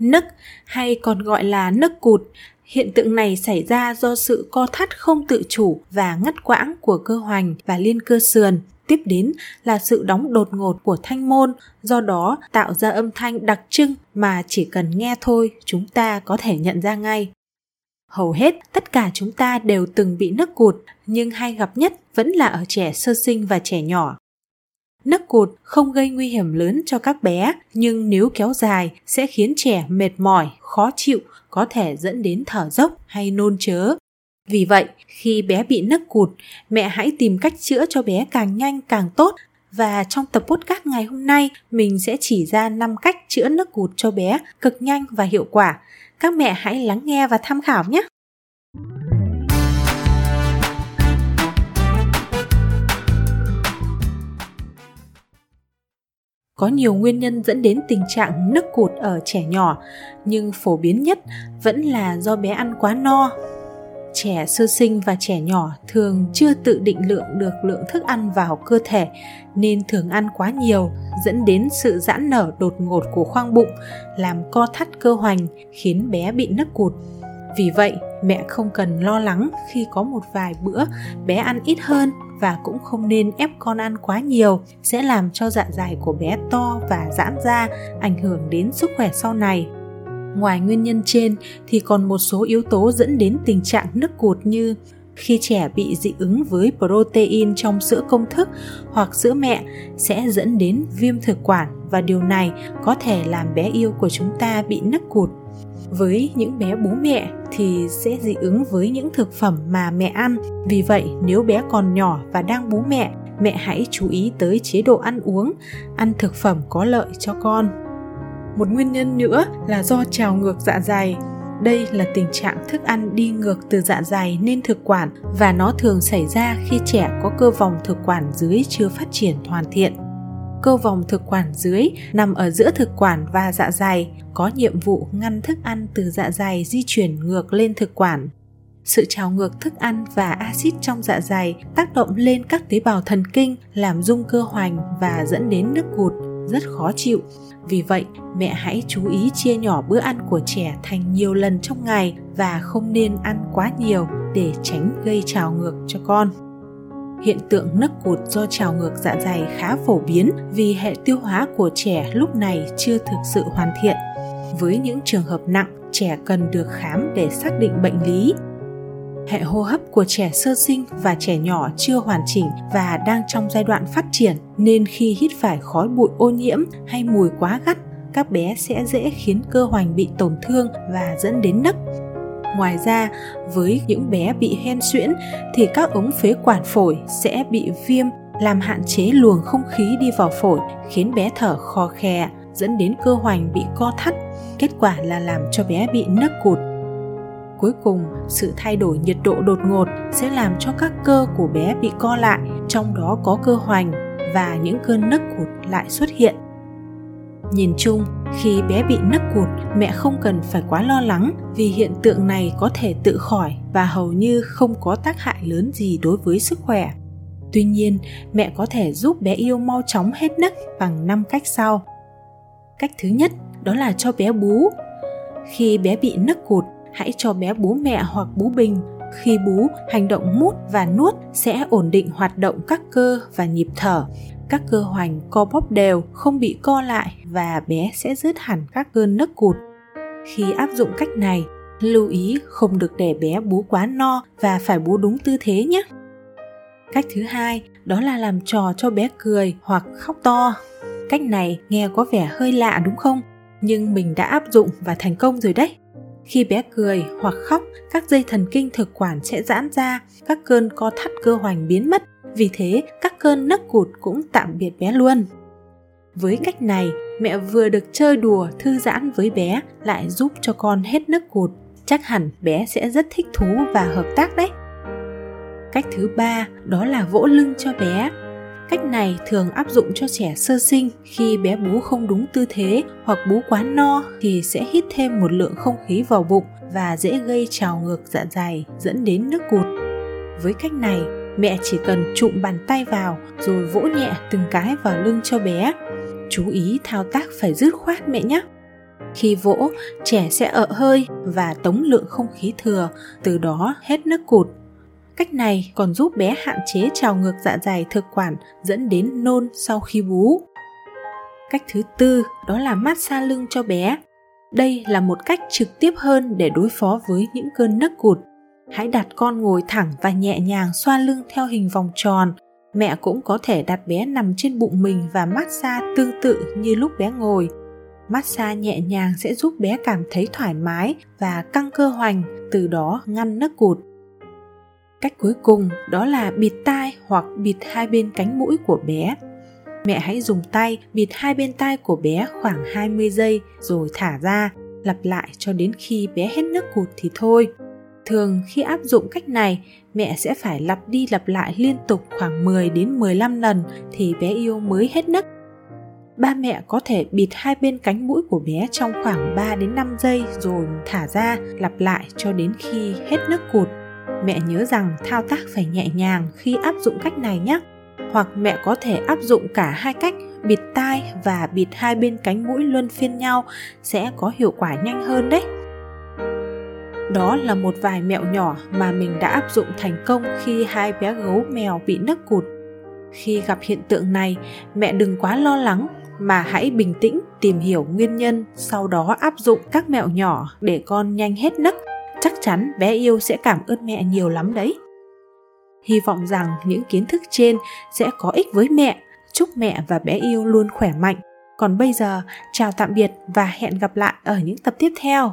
Nấc hay còn gọi là nấc cụt, hiện tượng này xảy ra do sự co thắt không tự chủ và ngắt quãng của cơ hoành và liên cơ sườn. Tiếp đến là sự đóng đột ngột của thanh môn, do đó tạo ra âm thanh đặc trưng mà chỉ cần nghe thôi chúng ta có thể nhận ra ngay. Hầu hết tất cả chúng ta đều từng bị nấc cụt, nhưng hay gặp nhất vẫn là ở trẻ sơ sinh và trẻ nhỏ. Nấc cụt không gây nguy hiểm lớn cho các bé, nhưng nếu kéo dài sẽ khiến trẻ mệt mỏi, khó chịu, có thể dẫn đến thở dốc hay nôn chớ. Vì vậy, khi bé bị nấc cụt, mẹ hãy tìm cách chữa cho bé càng nhanh càng tốt. Và trong tập podcast ngày hôm nay, mình sẽ chỉ ra 5 cách chữa nấc cụt cho bé cực nhanh và hiệu quả. Các mẹ hãy lắng nghe và tham khảo nhé! Có nhiều nguyên nhân dẫn đến tình trạng nức cụt ở trẻ nhỏ, nhưng phổ biến nhất vẫn là do bé ăn quá no. Trẻ sơ sinh và trẻ nhỏ thường chưa tự định lượng được lượng thức ăn vào cơ thể nên thường ăn quá nhiều dẫn đến sự giãn nở đột ngột của khoang bụng làm co thắt cơ hoành khiến bé bị nức cụt vì vậy, mẹ không cần lo lắng khi có một vài bữa bé ăn ít hơn và cũng không nên ép con ăn quá nhiều, sẽ làm cho dạ dày của bé to và giãn ra, ảnh hưởng đến sức khỏe sau này. Ngoài nguyên nhân trên, thì còn một số yếu tố dẫn đến tình trạng nức cụt như khi trẻ bị dị ứng với protein trong sữa công thức hoặc sữa mẹ sẽ dẫn đến viêm thực quản và điều này có thể làm bé yêu của chúng ta bị nấc cụt với những bé bú mẹ thì sẽ dị ứng với những thực phẩm mà mẹ ăn. Vì vậy, nếu bé còn nhỏ và đang bú mẹ mẹ hãy chú ý tới chế độ ăn uống, ăn thực phẩm có lợi cho con. Một nguyên nhân nữa là do trào ngược dạ dày. Đây là tình trạng thức ăn đi ngược từ dạ dày lên thực quản và nó thường xảy ra khi trẻ có cơ vòng thực quản dưới chưa phát triển hoàn thiện cơ vòng thực quản dưới nằm ở giữa thực quản và dạ dày, có nhiệm vụ ngăn thức ăn từ dạ dày di chuyển ngược lên thực quản. Sự trào ngược thức ăn và axit trong dạ dày tác động lên các tế bào thần kinh, làm rung cơ hoành và dẫn đến nước cụt, rất khó chịu. Vì vậy, mẹ hãy chú ý chia nhỏ bữa ăn của trẻ thành nhiều lần trong ngày và không nên ăn quá nhiều để tránh gây trào ngược cho con. Hiện tượng nấc cụt do trào ngược dạ dày khá phổ biến vì hệ tiêu hóa của trẻ lúc này chưa thực sự hoàn thiện. Với những trường hợp nặng, trẻ cần được khám để xác định bệnh lý. Hệ hô hấp của trẻ sơ sinh và trẻ nhỏ chưa hoàn chỉnh và đang trong giai đoạn phát triển nên khi hít phải khói bụi ô nhiễm hay mùi quá gắt, các bé sẽ dễ khiến cơ hoành bị tổn thương và dẫn đến nấc Ngoài ra, với những bé bị hen suyễn thì các ống phế quản phổi sẽ bị viêm làm hạn chế luồng không khí đi vào phổi, khiến bé thở khò khè, dẫn đến cơ hoành bị co thắt. Kết quả là làm cho bé bị nấc cụt. Cuối cùng, sự thay đổi nhiệt độ đột ngột sẽ làm cho các cơ của bé bị co lại, trong đó có cơ hoành và những cơn nấc cụt lại xuất hiện. Nhìn chung, khi bé bị nấc cụt, mẹ không cần phải quá lo lắng vì hiện tượng này có thể tự khỏi và hầu như không có tác hại lớn gì đối với sức khỏe. Tuy nhiên, mẹ có thể giúp bé yêu mau chóng hết nấc bằng 5 cách sau. Cách thứ nhất đó là cho bé bú. Khi bé bị nấc cụt, hãy cho bé bú mẹ hoặc bú bình. Khi bú, hành động mút và nuốt sẽ ổn định hoạt động các cơ và nhịp thở các cơ hoành co bóp đều không bị co lại và bé sẽ dứt hẳn các cơn nấc cụt. Khi áp dụng cách này, lưu ý không được để bé bú quá no và phải bú đúng tư thế nhé. Cách thứ hai, đó là làm trò cho bé cười hoặc khóc to. Cách này nghe có vẻ hơi lạ đúng không? Nhưng mình đã áp dụng và thành công rồi đấy. Khi bé cười hoặc khóc, các dây thần kinh thực quản sẽ giãn ra, các cơn co thắt cơ hoành biến mất vì thế, các cơn nấc cụt cũng tạm biệt bé luôn. Với cách này, mẹ vừa được chơi đùa, thư giãn với bé, lại giúp cho con hết nấc cụt. Chắc hẳn bé sẽ rất thích thú và hợp tác đấy. Cách thứ ba, đó là vỗ lưng cho bé. Cách này thường áp dụng cho trẻ sơ sinh. Khi bé bú không đúng tư thế hoặc bú quá no thì sẽ hít thêm một lượng không khí vào bụng và dễ gây trào ngược dạ dày dẫn đến nước cụt. Với cách này mẹ chỉ cần trụm bàn tay vào rồi vỗ nhẹ từng cái vào lưng cho bé chú ý thao tác phải dứt khoát mẹ nhé Khi vỗ, trẻ sẽ ợ hơi và tống lượng không khí thừa, từ đó hết nước cụt. Cách này còn giúp bé hạn chế trào ngược dạ dày thực quản dẫn đến nôn sau khi bú. Cách thứ tư đó là massage lưng cho bé. Đây là một cách trực tiếp hơn để đối phó với những cơn nấc cụt. Hãy đặt con ngồi thẳng và nhẹ nhàng xoa lưng theo hình vòng tròn. Mẹ cũng có thể đặt bé nằm trên bụng mình và massage tương tự như lúc bé ngồi. Massage nhẹ nhàng sẽ giúp bé cảm thấy thoải mái và căng cơ hoành, từ đó ngăn nấc cụt. Cách cuối cùng đó là bịt tai hoặc bịt hai bên cánh mũi của bé. Mẹ hãy dùng tay bịt hai bên tai của bé khoảng 20 giây rồi thả ra, lặp lại cho đến khi bé hết nước cụt thì thôi. Thường khi áp dụng cách này, mẹ sẽ phải lặp đi lặp lại liên tục khoảng 10 đến 15 lần thì bé yêu mới hết nấc. Ba mẹ có thể bịt hai bên cánh mũi của bé trong khoảng 3 đến 5 giây rồi thả ra, lặp lại cho đến khi hết nấc cụt. Mẹ nhớ rằng thao tác phải nhẹ nhàng khi áp dụng cách này nhé. Hoặc mẹ có thể áp dụng cả hai cách bịt tai và bịt hai bên cánh mũi luân phiên nhau sẽ có hiệu quả nhanh hơn đấy. Đó là một vài mẹo nhỏ mà mình đã áp dụng thành công khi hai bé gấu mèo bị nấc cụt. Khi gặp hiện tượng này, mẹ đừng quá lo lắng mà hãy bình tĩnh tìm hiểu nguyên nhân, sau đó áp dụng các mẹo nhỏ để con nhanh hết nấc. Chắc chắn bé yêu sẽ cảm ơn mẹ nhiều lắm đấy. Hy vọng rằng những kiến thức trên sẽ có ích với mẹ. Chúc mẹ và bé yêu luôn khỏe mạnh. Còn bây giờ, chào tạm biệt và hẹn gặp lại ở những tập tiếp theo.